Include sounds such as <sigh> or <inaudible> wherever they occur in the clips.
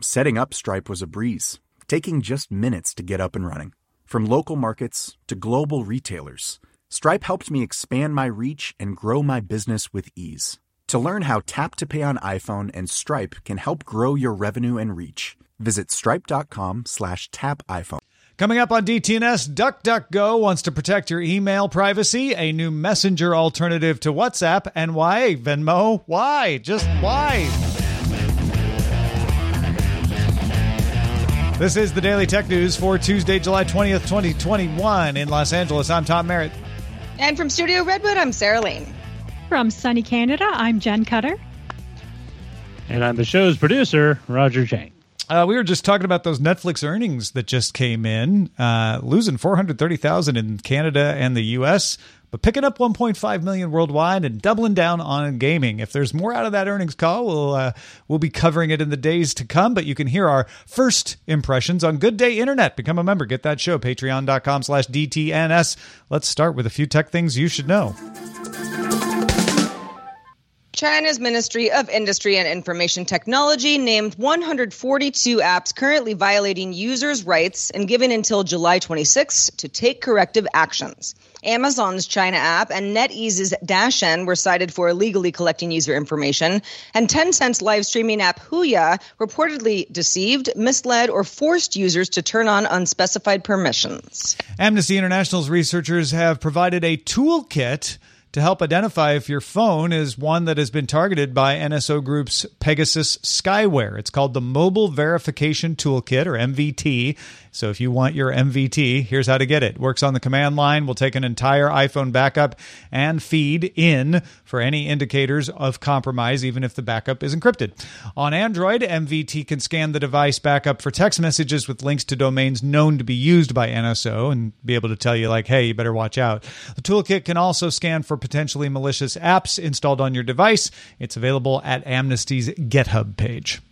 Setting up Stripe was a breeze, taking just minutes to get up and running. From local markets to global retailers, Stripe helped me expand my reach and grow my business with ease. To learn how Tap to Pay on iPhone and Stripe can help grow your revenue and reach, visit stripe.com slash tap iPhone. Coming up on DTNS, DuckDuckGo wants to protect your email privacy, a new messenger alternative to WhatsApp, and why, Venmo? Why? Just why? This is the Daily Tech News for Tuesday, July 20th, 2021 in Los Angeles. I'm Tom Merritt. And from Studio Redwood, I'm Sarah Lane. From sunny Canada, I'm Jen Cutter. And I'm the show's producer, Roger Chang. Uh, we were just talking about those Netflix earnings that just came in, uh, losing 430,000 in Canada and the U.S., but picking up 1.5 million worldwide and doubling down on gaming. If there's more out of that earnings call, we'll uh, we'll be covering it in the days to come. But you can hear our first impressions on Good Day Internet. Become a member. Get that show. Patreon.com/slash DTNS. Let's start with a few tech things you should know. China's Ministry of Industry and Information Technology named 142 apps currently violating users' rights and given until July 26 to take corrective actions. Amazon's China app and NetEase's Dashen were cited for illegally collecting user information, and Tencent's live streaming app Huya reportedly deceived, misled, or forced users to turn on unspecified permissions. Amnesty International's researchers have provided a toolkit to help identify if your phone is one that has been targeted by NSO Group's Pegasus spyware. It's called the Mobile Verification Toolkit, or MVT. So if you want your MVT, here's how to get it. Works on the command line. We'll take an entire iPhone backup and feed in for any indicators of compromise, even if the backup is encrypted. On Android, MVT can scan the device backup for text messages with links to domains known to be used by NSO and be able to tell you, like, hey, you better watch out. The toolkit can also scan for potentially malicious apps installed on your device. It's available at Amnesty's GitHub page.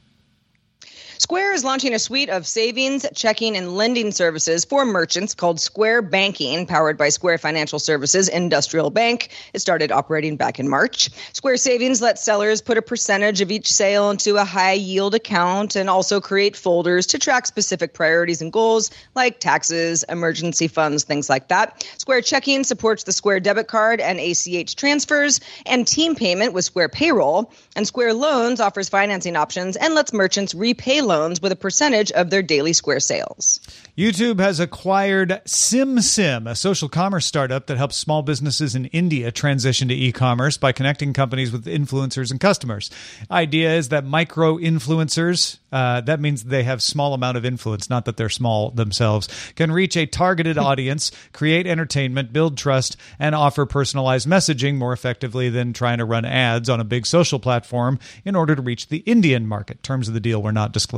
Square is launching a suite of savings, checking, and lending services for merchants called Square Banking, powered by Square Financial Services Industrial Bank. It started operating back in March. Square Savings lets sellers put a percentage of each sale into a high yield account and also create folders to track specific priorities and goals like taxes, emergency funds, things like that. Square Checking supports the Square debit card and ACH transfers and team payment with Square Payroll. And Square Loans offers financing options and lets merchants repay loans loans with a percentage of their daily Square sales. YouTube has acquired SimSim, a social commerce startup that helps small businesses in India transition to e-commerce by connecting companies with influencers and customers. Idea is that micro influencers, uh, that means they have small amount of influence, not that they're small themselves, can reach a targeted <laughs> audience, create entertainment, build trust, and offer personalized messaging more effectively than trying to run ads on a big social platform in order to reach the Indian market. Terms of the deal were not disclosed.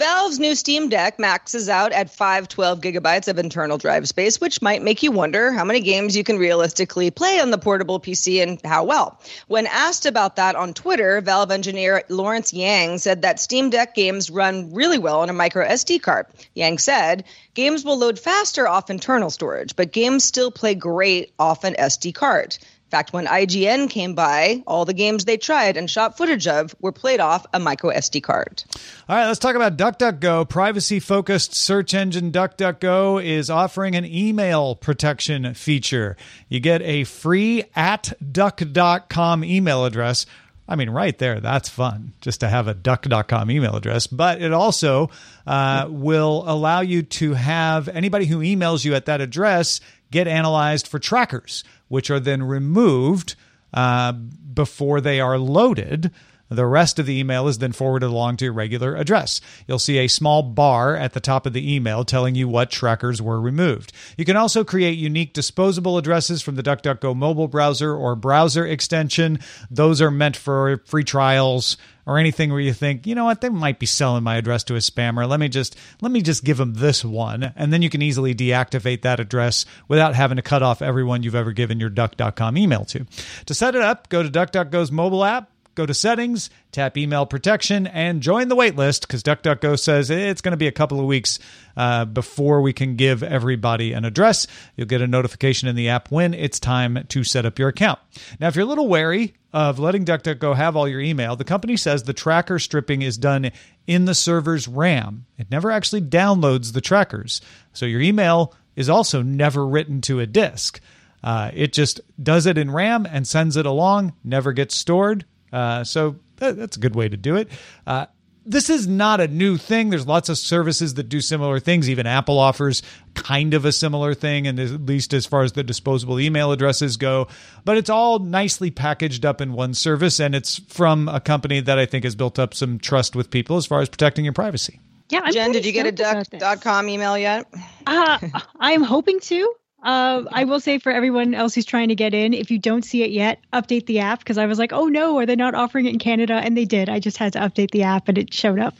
Valve's new Steam Deck maxes out at 512 gigabytes of internal drive space, which might make you wonder how many games you can realistically play on the portable PC and how well. When asked about that on Twitter, Valve engineer Lawrence Yang said that Steam Deck games run really well on a micro SD card. Yang said, Games will load faster off internal storage, but games still play great off an SD card. Fact, when IGN came by, all the games they tried and shot footage of were played off a micro SD card. All right, let's talk about DuckDuckGo. Privacy focused search engine DuckDuckGo is offering an email protection feature. You get a free at duck.com email address I mean, right there, that's fun just to have a duck.com email address. But it also uh, will allow you to have anybody who emails you at that address get analyzed for trackers, which are then removed uh, before they are loaded. The rest of the email is then forwarded along to your regular address. You'll see a small bar at the top of the email telling you what trackers were removed. You can also create unique disposable addresses from the DuckDuckGo mobile browser or browser extension. Those are meant for free trials or anything where you think, you know what, they might be selling my address to a spammer. Let me just let me just give them this one, and then you can easily deactivate that address without having to cut off everyone you've ever given your duck.com email to. To set it up, go to DuckDuckGo's mobile app Go to settings, tap email protection, and join the waitlist because DuckDuckGo says it's going to be a couple of weeks uh, before we can give everybody an address. You'll get a notification in the app when it's time to set up your account. Now, if you're a little wary of letting DuckDuckGo have all your email, the company says the tracker stripping is done in the server's RAM. It never actually downloads the trackers. So your email is also never written to a disk. Uh, it just does it in RAM and sends it along, never gets stored. Uh, so that, that's a good way to do it. Uh, this is not a new thing. There's lots of services that do similar things. Even Apple offers kind of a similar thing, and at least as far as the disposable email addresses go. But it's all nicely packaged up in one service, and it's from a company that I think has built up some trust with people as far as protecting your privacy. Yeah, I'm Jen, did you get a duck.com email yet? Uh, <laughs> I am hoping to. Uh, I will say for everyone else who's trying to get in, if you don't see it yet, update the app because I was like, oh no, are they not offering it in Canada? And they did. I just had to update the app and it showed up.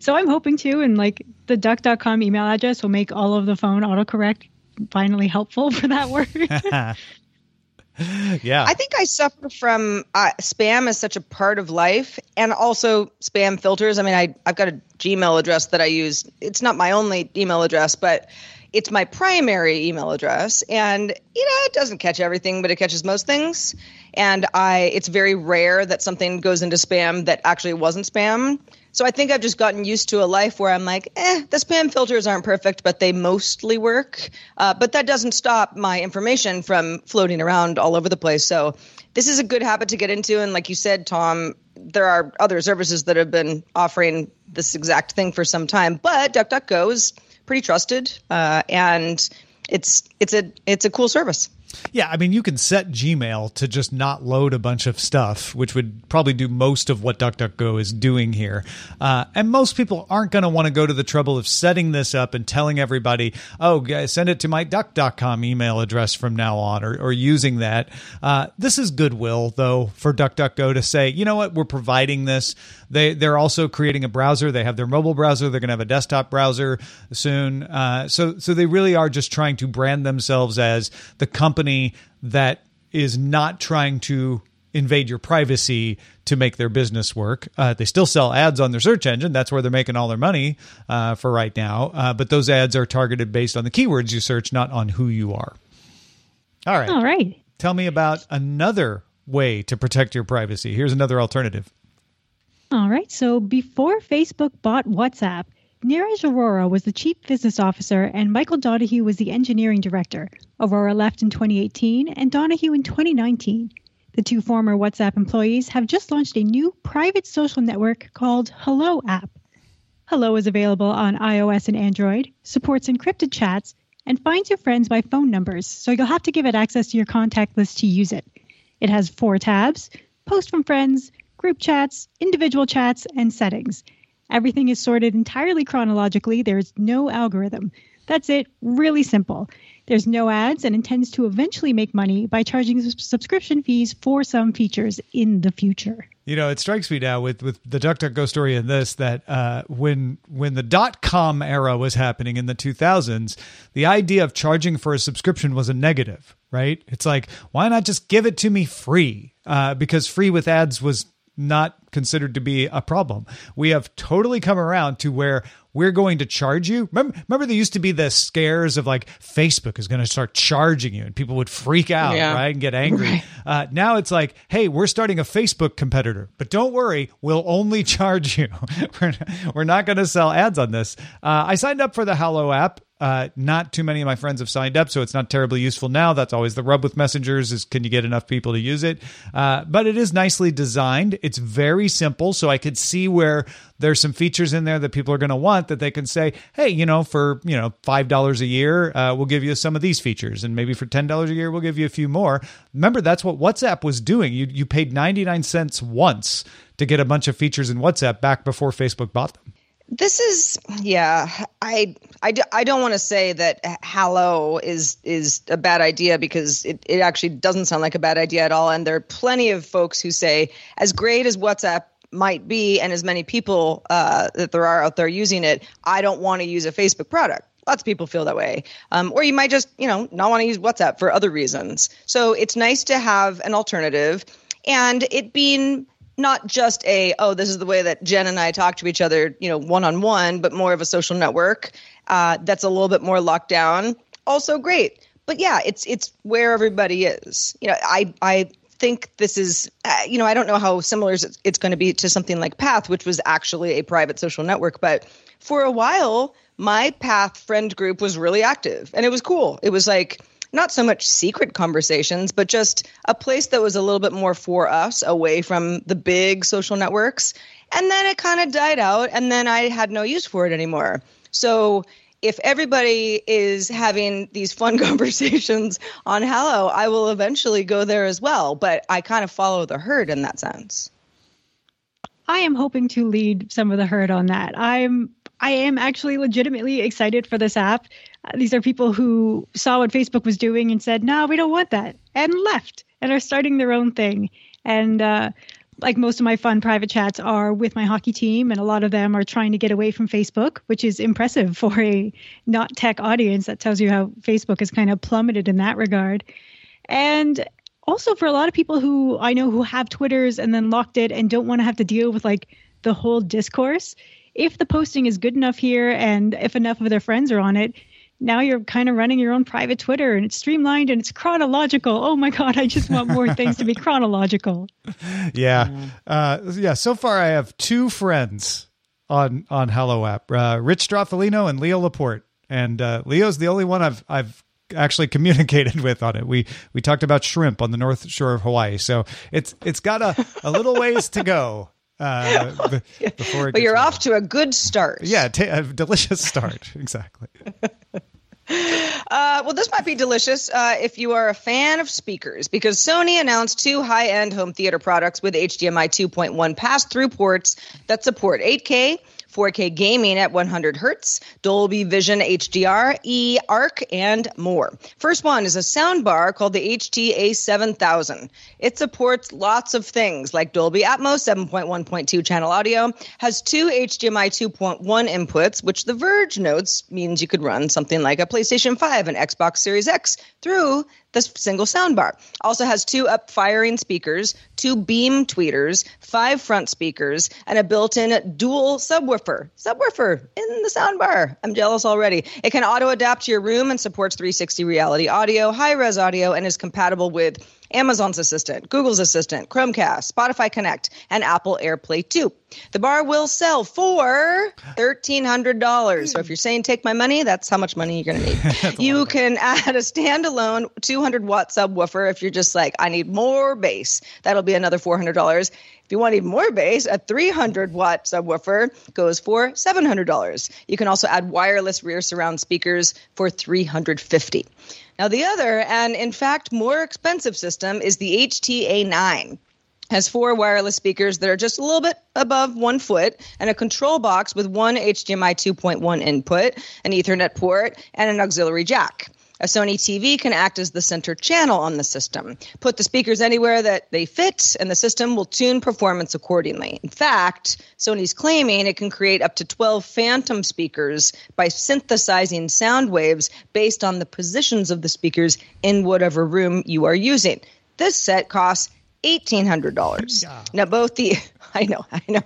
So I'm hoping to, and like the duck.com email address will make all of the phone autocorrect finally helpful <laughs> for that word. <laughs> yeah. I think I suffer from uh, spam as such a part of life and also spam filters. I mean, I, I've got a Gmail address that I use. It's not my only email address, but it's my primary email address. And you know it doesn't catch everything but it catches most things. And i it's very rare that something goes into spam that actually wasn't spam. So i think i've just gotten used to a life where i'm like eh the spam filters aren't perfect but they mostly work. Uh, but that doesn't stop my information from floating around all over the place. So this is a good habit to get into. And like you said tom there are other services that have been offering this exact thing for some time. But duckduckgo is pretty trusted, uh, and it's it's a it's a cool service. Yeah, I mean, you can set Gmail to just not load a bunch of stuff, which would probably do most of what DuckDuckGo is doing here. Uh, and most people aren't going to want to go to the trouble of setting this up and telling everybody, oh, send it to my duck.com email address from now on or, or using that. Uh, this is goodwill, though, for DuckDuckGo to say, you know what, we're providing this. They, they're also creating a browser. They have their mobile browser. They're going to have a desktop browser soon. Uh, so, so they really are just trying to brand themselves as the company company that is not trying to invade your privacy to make their business work. Uh, they still sell ads on their search engine. That's where they're making all their money uh, for right now. Uh, but those ads are targeted based on the keywords you search, not on who you are. All right. All right. Tell me about another way to protect your privacy. Here's another alternative. All right. So before Facebook bought WhatsApp, Neeraj Arora was the chief business officer and Michael Donohue was the engineering director. Arora left in 2018 and Donohue in 2019. The two former WhatsApp employees have just launched a new private social network called Hallo app. Hallo is available on iOS and Android, supports encrypted chats, and finds your friends by phone numbers, so you'll have to give it access to your contact list to use it. It has four tabs post from friends, group chats, individual chats, and settings. Everything is sorted entirely chronologically. There's no algorithm. That's it, really simple. There's no ads and intends to eventually make money by charging subscription fees for some features in the future. You know, it strikes me now with with the DuckDuckGo story and this that uh, when when the dot com era was happening in the 2000s, the idea of charging for a subscription was a negative, right? It's like why not just give it to me free? Uh, because free with ads was not considered to be a problem. We have totally come around to where we're going to charge you. Remember, remember there used to be the scares of like Facebook is going to start charging you and people would freak out, yeah. right? And get angry. Right. Uh, now it's like, hey, we're starting a Facebook competitor, but don't worry, we'll only <laughs> charge you. we're, we're not going to sell ads on this. Uh, I signed up for the Hallo app Uh, not too many of my friends have signed up, so it's not terribly useful now. That's always the rub with messengers is can you get enough people to use it? Uh, but it is nicely designed. It's very simple, so I could see where there's some features in there that people are going to want that they can say, hey, you know, for you know five dollars a year, uh, we'll give you some of these features, and maybe for ten dollars a year, we'll give you a few more. Remember, that's what WhatsApp was doing. You you paid ninety nine cents once to get a bunch of features in WhatsApp back before Facebook bought them. This is yeah. I I, I don't want to say that Hallo is is a bad idea because it, it actually doesn't sound like a bad idea at all. And there are plenty of folks who say as great as WhatsApp might be, and as many people uh, that there are out there using it, I don't want to use a Facebook product. Lots of people feel that way. Um, or you might just, you know, not want to use WhatsApp for other reasons. So it's nice to have an alternative. And it being not just a oh this is the way that jen and i talk to each other you know one-on-one but more of a social network uh, that's a little bit more locked down. Also great. But yeah it's it's where everybody is. You know i i think this is uh, you know i don't know how similar it's, it's going to be to something like path which was actually a private social network but for a while my path friend group was really active and it was cool. It was like not so much secret conversations, but just a place that was a little bit more for us away from the big social networks. And then it kind of died out, and then I had no use for it anymore. So if everybody is having these fun <laughs> conversations on Hallo, I will eventually go there as well. But I kind of follow the herd in that sense. I am hoping to lead some of the herd on that. I'm I am actually legitimately excited for this app. These are people who saw what Facebook was doing and said, "No, we don't want that," and left and are starting their own thing. And uh, like most of my fun private chats are with my hockey team, and a lot of them are trying to get away from Facebook, which is impressive <laughs> for a not tech audience. That tells you how Facebook has kind of plummeted in that regard. And also for a lot of people who I know who have Twitters and then locked it and don't want to have to deal with like the whole discourse. If the posting is good enough here and if enough of their friends are on it, now you're kind of running your own private Twitter and it's streamlined and it's chronological. Oh my God, I just want more things to be chronological. <laughs> Yeah. Uh, yeah. So far, I have two friends on, on Hallo app uh, Rich Stroffolino and Leo Laporte. And uh, Leo's the only one I've, I've actually <laughs> communicated with on it. We we talked about shrimp on the north shore of Hawaii, so it's it's got a, a little ways to go uh, <laughs> b- before. but you're off to a good start. Yeah, t- a delicious start. <laughs> exactly. <laughs> Uh, well, this might be delicious uh, if you are a fan of speakers, because Sony announced two high end home theater products with HDMI 2.1 pass through ports that support 8K 4K gaming at 100 hertz, Dolby Vision HDR, E Arc, and more. First one is a soundbar called the HT-A7000. It supports lots of things like Dolby Atmos 7.1.2 channel audio, has two HDMI 2.1 inputs, which The Verge notes means you could run something like a PlayStation 5 and Xbox Series X through this single soundbar. Also has two up firing speakers, two beam tweeters, five front speakers, and a built-in dual subwoofer. Subwoofer in the soundbar. I'm jealous already. It can auto adapt to your room and supports 360 reality audio, high-res audio, and is compatible with Amazon's Assistant, Google's Assistant, Chromecast, Spotify Connect, and Apple AirPlay 2. The bar will sell for $1,300. So if you're saying take my money, that's how much money you're going to need. <laughs> you can add a standalone 200 watt subwoofer if you're just like, I need more bass. That'll be another $400. If you want even more bass, a 300 watt subwoofer goes for $700. You can also add wireless rear surround speakers for 350. Now, the other, and in fact more expensive system, is the HTA9 has four wireless speakers that are just a little bit above one foot and a control box with one HDMI 2.1 input, an Ethernet port, and an auxiliary jack. A Sony TV can act as the center channel on the system. Put the speakers anywhere that they fit, and the system will tune performance accordingly. In fact, Sony's claiming it can create up to 12 phantom speakers by synthesizing sound waves based on the positions of the speakers in whatever room you are using. This set costs eighteen hundred dollars. Yeah. Now both the <laughs> I know, I know,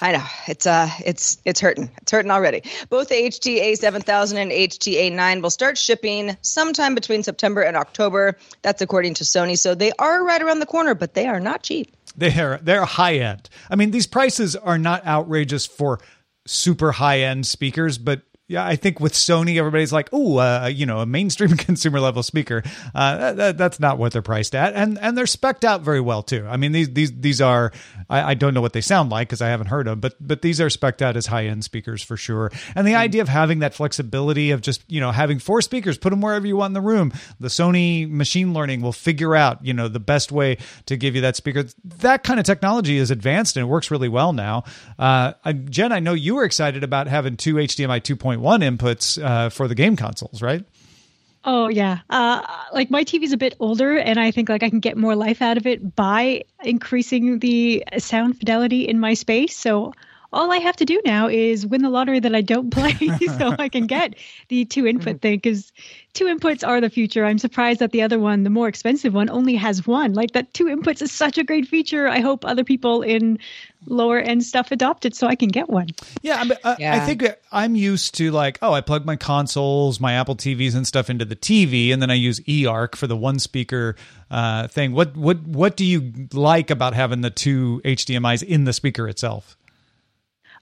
I know. It's uh it's it's hurting. It's hurting already. Both the HTA seven thousand and HTA nine will start shipping sometime between September and October. That's according to Sony. So they are right around the corner, but they are not cheap. They're they're high end. I mean, these prices are not outrageous for super high end speakers, but yeah, I think with Sony, everybody's like, oh, uh, you know, a mainstream <laughs> consumer level speaker. Uh, that, that's not what they're priced at, and and they're specked out very well too. I mean, these these these are I, I don't know what they sound like because I haven't heard them, but but these are specked out as high end speakers for sure. And the idea of having that flexibility of just you know having four speakers, put them wherever you want in the room. The Sony machine learning will figure out you know the best way to give you that speaker. That kind of technology is advanced and it works really well now. Uh, Jen, I know you were excited about having two HDMI 2.1 inputs uh, for the game consoles, right? Oh yeah. Uh, like my TV's a bit older and I think like I can get more life out of it by increasing the sound fidelity in my space. So all I have to do now is win the lottery that I don't play <laughs> so I can <laughs> get the two input thing because two inputs are the future. I'm surprised that the other one, the more expensive one, only has one. Like that two inputs is such a great feature. I hope other people in lower end stuff adopt it so I can get one. Yeah, I, I, Yeah. I think I'm used to like, oh, I plug my consoles, my Apple TVs and stuff into the TV, and then I use eARC for the one speaker uh, thing. What what what do you like about having the two HDMI's in the speaker itself?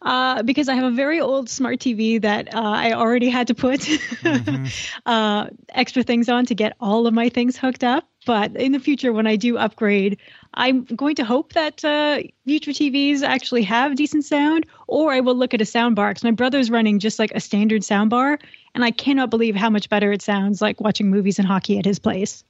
Uh, because I have a very old smart TV that uh, I already had to put <laughs> uh, extra things on to get all of my things hooked up. But in the future, when I do upgrade, I'm going to hope that uh, future TVs actually have decent sound, or I will look at a sound bar. 'cause my brother's running just like a standard sound bar, and I cannot believe how much better it sounds like watching movies and hockey at his place.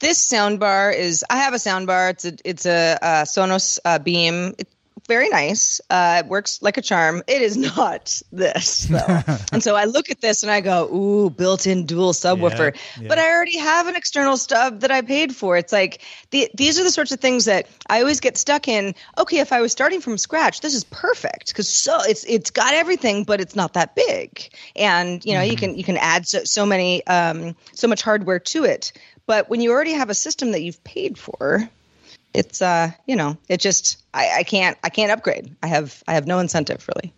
This sound bar is. I have a sound bar. It's a it's a uh, Sonos uh, Beam. It, very nice. Uh, it works like a charm. It is <laughs> not this though. <laughs> and so I look at this and I go, "Ooh, built-in dual subwoofer." yeah. But I already have an external stub that I paid for. It's like the, these are the sorts of things that I always get stuck in. Okay, if I was starting from scratch, this is perfect because so it's it's got everything, but it's not that big. And you know, you can you can add so, so many um, so much hardware to it. But when you already have a system that you've paid for, it's uh you know it just I, I can't I can't upgrade. I have I have no incentive really,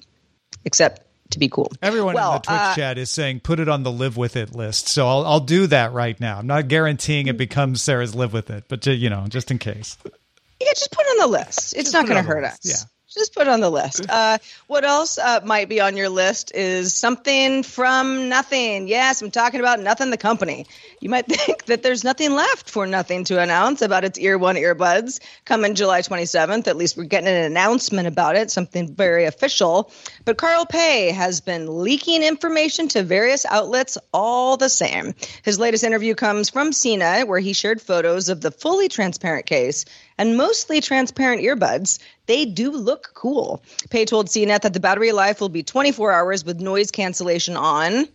except to be cool. Everyone Well, in the Twitch uh, chat is saying put it on the live with it list. So I'll I'll do that right now. I'm not guaranteeing it becomes Sarah's live with it, but ju- you know, just in case. Yeah, just put it on the list. It's not it going to hurt us. yeah. Just put it on the list. Uh, what else uh, might be on your list is something from Nothing. Yes, I'm talking about Nothing the company. You might <laughs> think that there's nothing left for Nothing to announce about its Ear One earbuds coming July 27th. At least we're getting an announcement about it, something very official. But Carl Pei has been leaking information to various outlets all the same. His latest interview comes from CNET, where he shared photos of the fully transparent case and mostly transparent earbuds. They do look cool. Pei told CNET that the battery life will be 24 hours with noise cancellation on.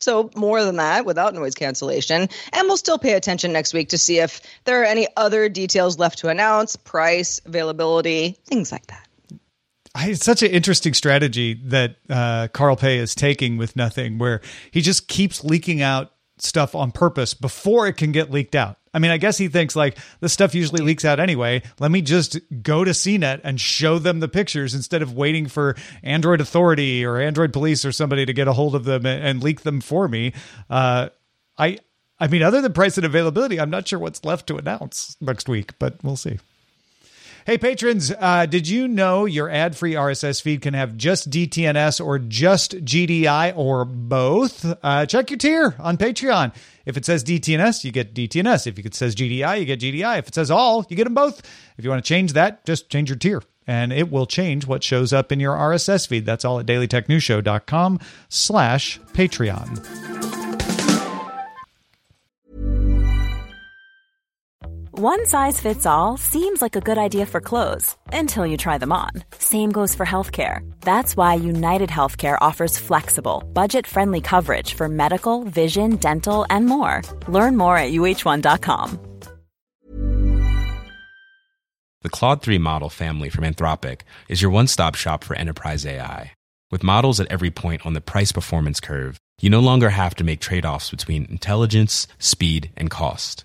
So, more than that without noise cancellation. And we'll still pay attention next week to see if there are any other details left to announce price, availability, things like that. It's such an interesting strategy that uh, Carl Pei is taking with nothing, where he just keeps leaking out stuff on purpose before it can get leaked out. I mean, I guess he thinks like the stuff usually leaks out anyway. Let me just go to CNET and show them the pictures instead of waiting for Android Authority or Android Police or somebody to get a hold of them and, leak them for me. Uh, I, I mean, other than price and availability, I'm not sure what's left to announce next week, but we'll see. Hey, patrons, uh, did you know your ad free RSS feed can have just DTNS or just GDI or both? Uh, check your tier on Patreon. If it says DTNS, you get DTNS. If it says GDI, you get GDI. If it says all, you get them both. If you want to change that, just change your tier and it will change what shows up in your RSS feed. That's all at dailytechnewsshow.com slash Patreon. One size fits all seems like a good idea for clothes until you try them on. Same goes for healthcare. That's why United Healthcare offers flexible, budget friendly coverage for medical, vision, dental, and more. Learn more at uh1.com. The Claude 3 model family from Anthropic is your one stop shop for enterprise AI. With models at every point on the price performance curve, you no longer have to make trade offs between intelligence, speed, and cost.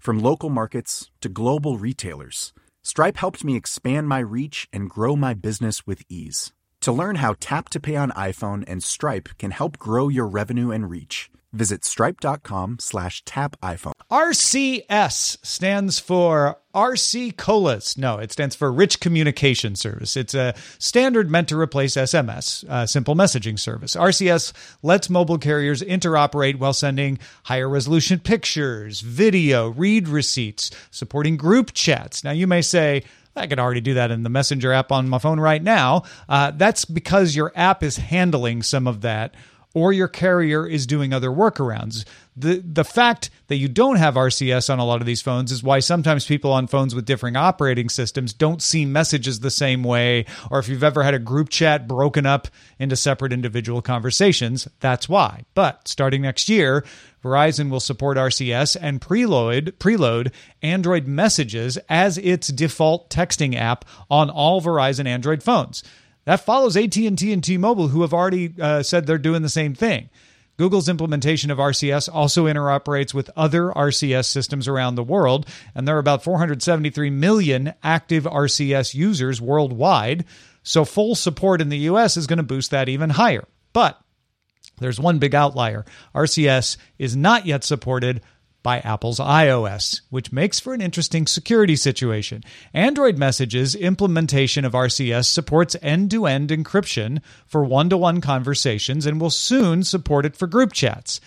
From local markets to global retailers, Stripe helped me expand my reach and grow my business with ease. To learn how Tap to Pay on iPhone and Stripe can help grow your revenue and reach, visit stripe.com slash tap iPhone. RCS stands for RC Colas. No, it stands for Rich Communication Service. It's a standard meant to replace SMS, a simple messaging service. RCS lets mobile carriers interoperate while sending higher resolution pictures, video, read receipts, supporting group chats. Now, you may say, I can already do that in the Messenger app on my phone right now. Uh, that's because your app is handling some of that or your carrier is doing other workarounds. The the fact that you don't have RCS on a lot of these phones is why sometimes people on phones with different operating systems don't see messages the same way or if you've ever had a group chat broken up into separate individual conversations, that's why. But starting next year, Verizon will support RCS and preload preload Android messages as its default texting app on all Verizon Android phones. That follows AT&T and T-Mobile who have already uh, said they're doing the same thing. Google's implementation of RCS also interoperates with other RCS systems around the world, and there are about 473 million active RCS users worldwide. So full support in the US is going to boost that even higher. But there's one big outlier. RCS is not yet supported by Apple's iOS, which makes for an interesting security situation. Android Messages implementation of RCS supports end to end encryption for one to one conversations and will soon support it for group chats.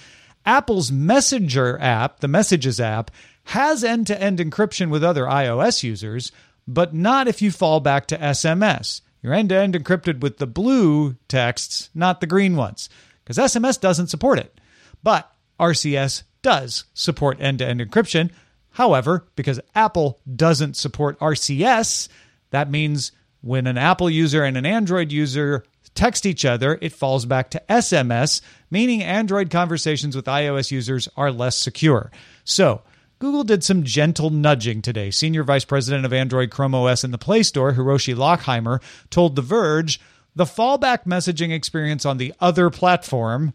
Apple's Messenger app, the Messages app, has end to end encryption with other iOS users, but not if you fall back to SMS. You're end to end encrypted with the blue texts, not the green ones, because SMS doesn't support it. But RCS does support end to end encryption. However, because Apple doesn't support RCS, that means when an Apple user and an Android user text each other, it falls back to SMS, meaning Android conversations with iOS users are less secure. So, Google did some gentle nudging today. Senior Vice President of Android Chrome OS in the Play Store, Hiroshi Lockheimer, told The Verge the fallback messaging experience on the other platform,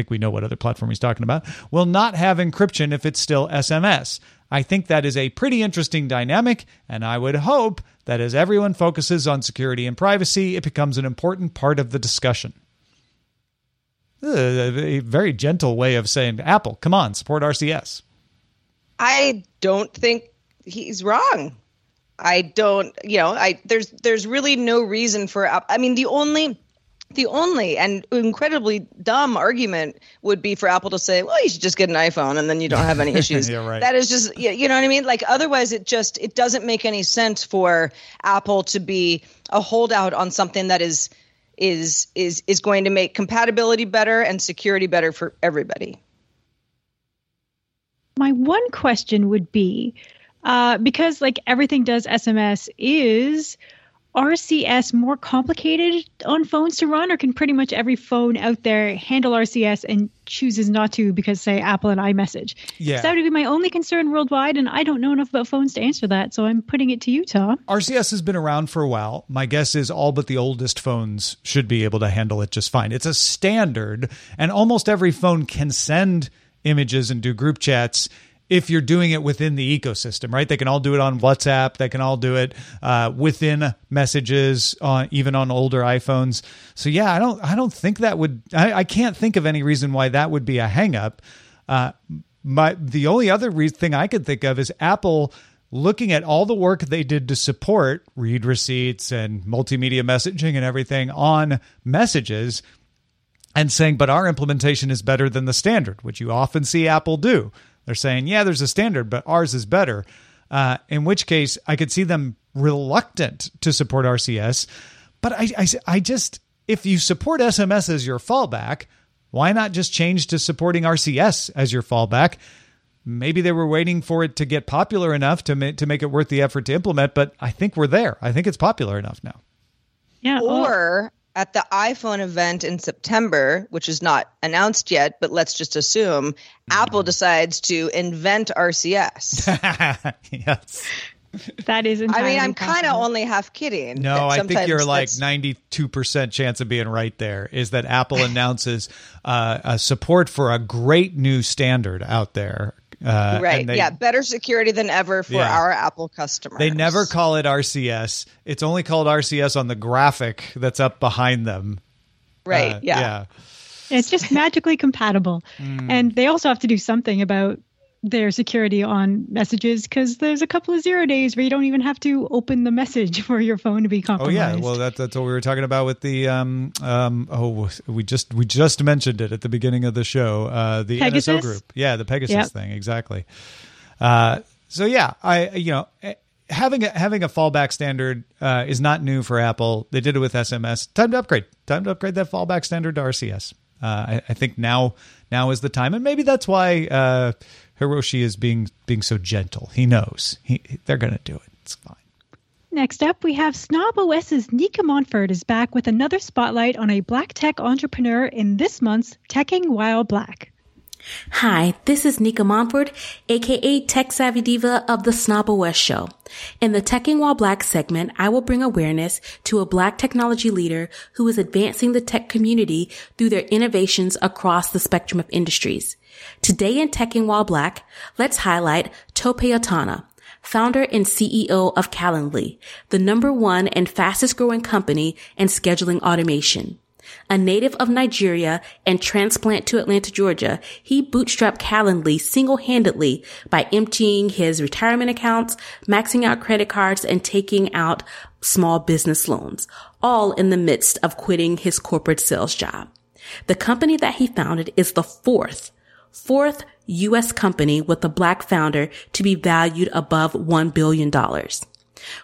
think we know what other platform he's talking about, will not have encryption if it's still SMS. I think that is a pretty interesting dynamic, and I would hope that as everyone focuses on security and privacy, it becomes an important part of the discussion. Uh, a very gentle way of saying, Apple, come on, support RCS. I don't think he's wrong. I don't, you know, I there's there's really no reason for I mean the only the only and incredibly dumb argument would be for Apple to say, "Well, you should just get an iPhone and then you don't have any <laughs> issues." yeah, right. That is just you know what I mean? Like otherwise it just it doesn't make any sense for Apple to be a holdout on something that is is is is going to make compatibility better and security better for everybody. My one question would be uh, because like everything does SMS is RCS more complicated on phones to run, or can pretty much every phone out there handle RCS and chooses not to because, say, Apple and iMessage? Yeah. that would be my only concern worldwide, and I don't know enough about phones to answer that, so I'm putting it to you, Tom. RCS has been around for a while. My guess is all but the oldest phones should be able to handle it just fine. It's a standard, and almost every phone can send images and do group chats if you're doing it within the ecosystem, right? They can all do it on WhatsApp. They can all do it uh, within messages, on even on older iPhones. So yeah, I don't, I don't think that would. I, I can't think of any reason why that would be a hangup. Uh, my the only other re- thing I could think of is Apple looking at all the work they did to support read receipts and multimedia messaging and everything on messages and saying, but our implementation is better than the standard, which you often see Apple do. They're saying, yeah, there's a standard, but ours is better. Uh, in which case, I could see them reluctant to support RCS. But I, I, I just, if you support SMS as your fallback, Why not just change to supporting RCS as your fallback? Maybe they were waiting for it to get popular enough to ma- to make it worth the effort to implement, but I think we're there. I think it's popular enough now. Yeah. Or at the iPhone event in September, which is not announced yet, but let's just assume Apple decides to invent RCS. <laughs> yes. that is I mean, I'm kind of only half kidding. No, I think you're like 92% chance of being right there is that Apple announces uh, a support for a great new standard out there. Uh, right. they- yeah, better security than ever for Yeah. our Apple customers. They never call it RCS. It's only called RCS on the graphic that's up behind them. Right. Uh, yeah. It's just magically compatible. Mm. And they also have to do something about their security on messages because there's a couple of zero days where you don't even have to open the message <laughs> for your phone to be compromised. Oh yeah, well that, that's what we were talking about with the um um oh we just we just mentioned it at the beginning of the show uh the NSO Pegasus? group. Yeah the Pegasus Yep. thing exactly. Uh so yeah I you know eh, having a having a fallback standard uh, is not new for Apple. They did it with SMS time to upgrade. Time to upgrade that fallback standard to RCS uh, I, I think now now is the time and maybe that's why uh Hiroshi is being being so gentle he knows he they're gonna do it it's fine. Next up, we have Snob OS's Nika Monford is back with another spotlight on a black tech entrepreneur in this month's Teching While Black. Hi, this is Nika Monford, aka Tech Savvy Diva of the Snob OS Show. In the Teching While Black segment, I will bring awareness to a black technology leader who is advancing the tech community through their innovations across the spectrum of industries. Today in Teching While Black, let's highlight Tope Awotona, founder and CEO of Calendly, the number one and fastest growing company in scheduling automation. A native of Nigeria and transplant to Atlanta, Georgia, he bootstrapped Calendly single-handedly by emptying his retirement accounts, maxing out credit cards, and taking out small business loans, all in the midst of quitting his corporate sales job. The company that he founded is the fourth, fourth U.S. company with a black founder to be valued above $1 billion.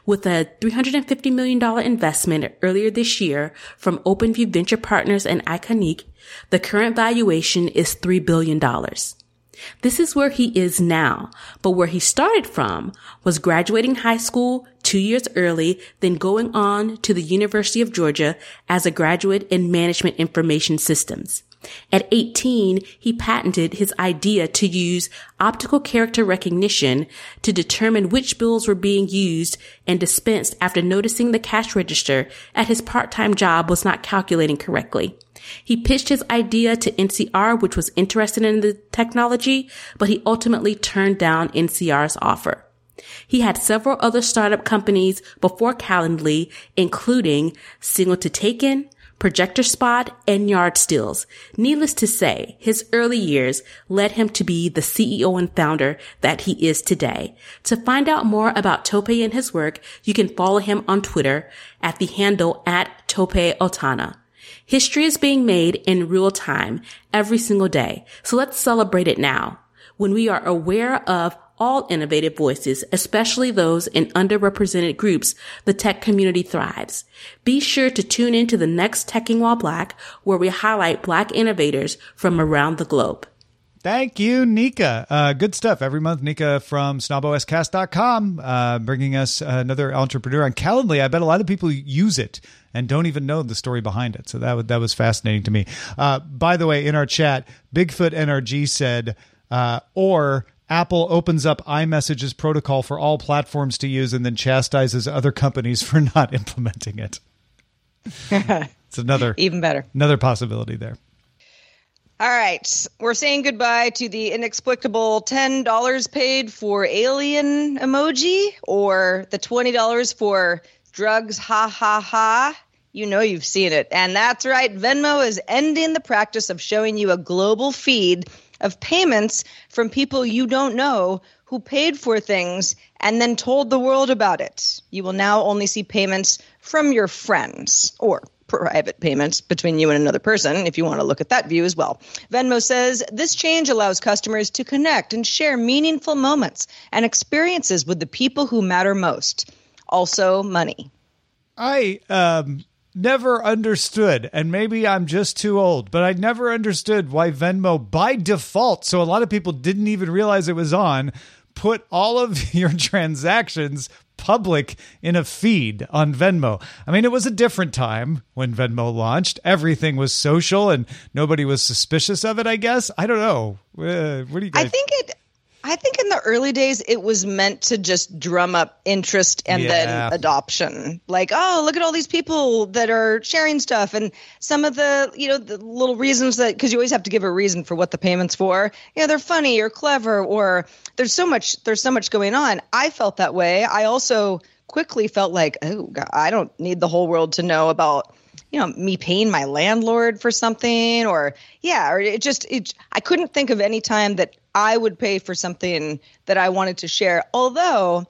With a $350 million investment earlier this year from OpenView Venture Partners and ICONIQ, the current valuation is $3 billion. This is where he is now, but where he started from was graduating high school two years early, then going on to the University of Georgia as a graduate in management information systems. At 18, he patented his idea to use optical character recognition to determine which bills were being used and dispensed after noticing the cash register at his part-time job was not calculating correctly. He pitched his idea to NCR, which was interested in the technology, but he ultimately turned down NCR's offer. He had several other startup companies before Calendly, including Signal to Taken, Projector Spot, and Yard Stills. Needless to say, his early years led him to be the CEO and founder that he is today. To find out more about Tope and his work, you can follow him on Twitter at the handle at Tope Awotona. History is being made in real time every single day. So let's celebrate it now. When we are aware of all innovative voices, especially those in underrepresented groups, the tech community thrives. Be sure to tune in to the next Teching While Black, where we highlight black innovators from around the globe. Thank you, Nika. Uh, good stuff every month. Nika from snoboscast.com, uh, bringing us another entrepreneur on Calendly. I bet a lot of people use it and don't even know the story behind it. So that was, that was fascinating to me. Uh, by the way, in our chat, Bigfoot NRG said, uh, or Apple opens up iMessage's protocol for all platforms to use and then chastises other companies <laughs> for not implementing it. <laughs> it's another Even better. another possibility there. All right. We're saying goodbye to the inexplicable $10 paid for alien emoji or the $20 for drugs, ha ha ha. You know you've seen it. And that's right. Venmo is ending the practice of showing you a global feed of payments from people you don't know who paid for things and then told the world about it. You will now only see payments from your friends or private payments between you and another person if you want to look at that view as well. Venmo says this change allows customers to connect and share meaningful moments and experiences with the people who matter most. Also, money. I um never understood, and maybe I'm just too old, but I never understood why Venmo by default, so a lot of people didn't even realize it was on, put all of <laughs> your transactions public in a feed on Venmo. I mean, it was a different time when Venmo launched. Everything was social and nobody was suspicious of it, I guess. I don't know. Uh, what do you guys I think it I think in the early days it was meant to just drum up interest and Yeah. then adoption. Like, oh, look at all these people that are sharing stuff and some of the, you know, the little reasons that cuz you always have to give a reason for what the payment's for. Yeah, they're funny or clever or there's so much there's so much going on. I felt that way. I also quickly felt like, oh, God, I don't need the whole world to know about you know me paying my landlord for something or yeah or it just it i couldn't think of any time that i would pay for something that i wanted to share. Although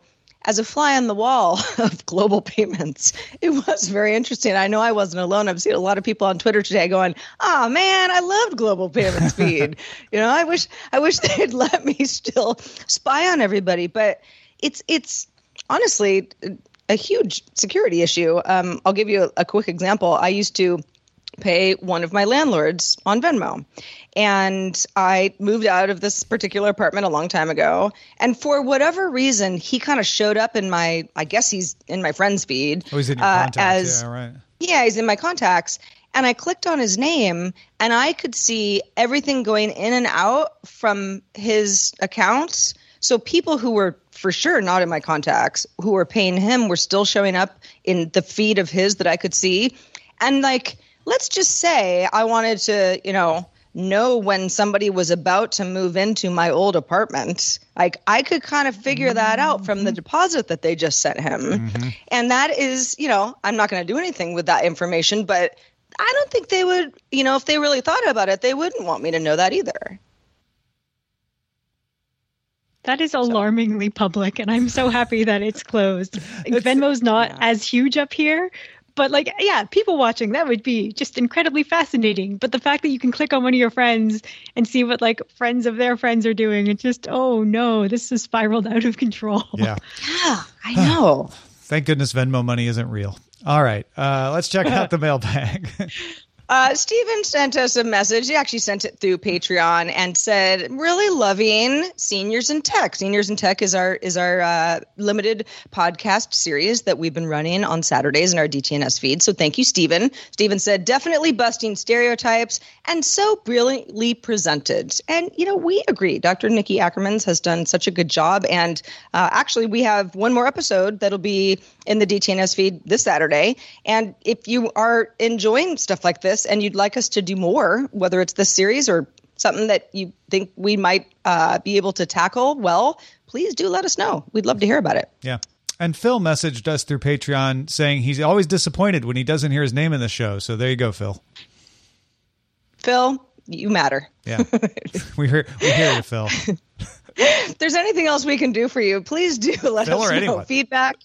as a fly on the wall <laughs> of global payments it was very interesting. I know i wasn't alone. I've seen a lot of people on twitter today going oh man i loved global payments <laughs> feed you know i wish i wish <laughs> they'd let me still spy on everybody. But it's it's honestly a huge security issue. Um, I'll give you a, a quick example. I used to pay one of my landlords on Venmo. And I moved out of this particular apartment a long time ago. And for whatever reason, he kind of showed up in my, I guess he's in my friend's feed. Oh, he's in your uh, contacts. as- yeah, right. yeah, he's in my contacts. And I clicked on his name and I could see everything going in and out from his accounts. So people who were for sure not in my contacts, who were paying him, were still showing up in the feed of his that I could see. And like, let's just say I wanted to, you know, know when somebody was about to move into my old apartment. Like I could kind of figure that out from the mm-hmm. deposit that they just sent him. Mm-hmm. And that is, you know, I'm not going to do anything with that information, but I don't think they would, you know, if they really thought about it, they wouldn't want me to know that either. That is alarmingly public, and I'm so happy that it's closed. Venmo's not as huge up here, but like, yeah, people watching that would be just incredibly fascinating. But the fact that you can click on one of your friends and see what like friends of their friends are doing, it's just, oh no, this has spiraled out of control. <laughs> Yeah. Yeah, I know. Thank goodness Venmo money isn't real. All right. Uh, let's check out the mailbag. <laughs> Uh, Steven sent us a message. He actually sent it through Patreon and said, "Really loving seniors in tech. Seniors in tech is our is our uh, limited podcast series that we've been running on Saturdays in our DTNS feed. So thank you, Steven. Steven said, definitely busting stereotypes and so brilliantly presented. And you know, we agree. Dr. Nikki Ackermans has done such a good job. And uh, actually, we have one more episode that'll be in the DTNS feed this Saturday. And if you are enjoying stuff like this and you'd like us to do more, whether it's this series or something that you think we might uh, be able to tackle well, please do let us know. We'd love to hear about it. yeah. And Phil messaged us through Patreon saying he's always disappointed when he doesn't hear his name in the show. So there you go, Phil. Phil, you matter. Yeah. <laughs> we hear we hear you, Phil. <laughs> If <laughs> there's anything else we can do for you, please do <laughs> let Phil us know. anyone. Feedback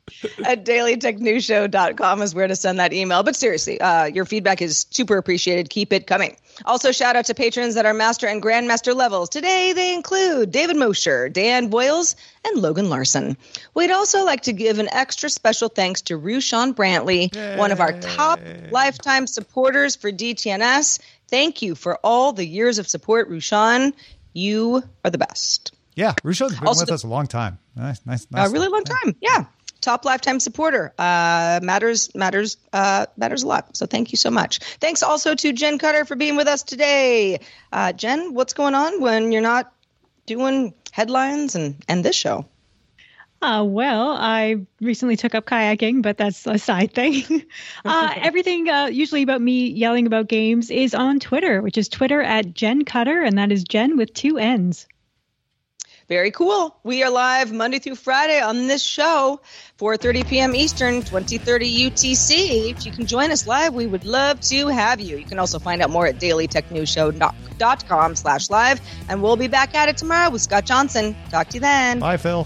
at dailytechnewsshow.com is where to send that email. But seriously, uh, your feedback is super appreciated. Keep it coming. Also, shout out to patrons at our master and grandmaster levels. Today, they include David Mosher, Dan Boyles, and Logan Larson. We'd also like to give an extra special thanks to Rushan Brantley, one of our top lifetime supporters for DTNS. Thank you for all the years of support, Rushan. You are the best. Yeah. Rusho's been Also with the- us a long time. Nice, nice, nice. A really long time. Yeah. Top lifetime supporter. Uh, matters matters uh, matters a lot. So thank you so much. Thanks also to Jenn Cutter for being with us today. Uh, Jenn, what's going on when you're not doing headlines and and this show? Uh, well, I recently took up kayaking, but that's a side thing. <laughs> uh, <laughs> everything uh, usually about me yelling about games is on Twitter, which is Twitter at Jenn Cutter, and that is Jenn with two N's. Very cool. We are live Monday through Friday on this show, 4:30 p.m. Eastern, 2030 UTC. If you can join us live, we would love to have you. You can also find out more at dailytechnewsshow.com slash live. And we'll be back at it tomorrow with Scott Johnson. Talk to you then. Bye, Phil.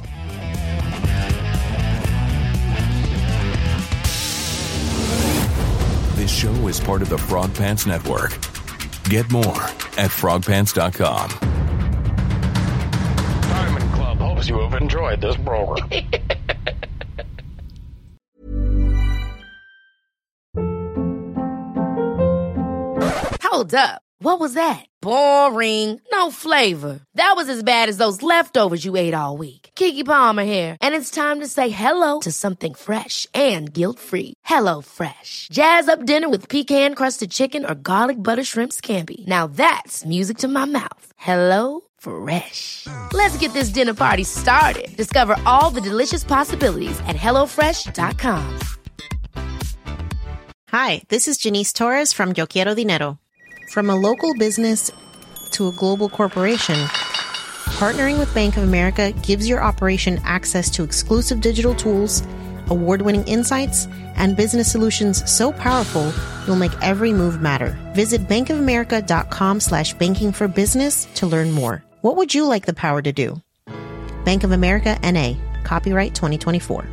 This show is part of the Frog Pants Network. Get more at frogpants.com. Diamond hopes you have enjoyed this program. <laughs> Hold up. What was that? Boring. No flavor. That was as bad as those leftovers you ate all week. Keke Palmer here, and it's time to say hello to something fresh and guilt-free. Hello Fresh. Jazz up dinner with pecan-crusted chicken or garlic butter shrimp scampi. Now that's music to my mouth. Hello Fresh. Let's get this dinner party started. Discover all the delicious possibilities at hellofresh.com. Hi, this is Janice Torres from Yo Quiero Dinero. From a local business to a global corporation, partnering with Bank of America gives your operation access to exclusive digital tools, award winning insights, and business solutions so powerful you'll make every move matter. Visit bankofamerica.com slash banking for business to learn more. What would you like the power to do? Bank of America NA, copyright 2024.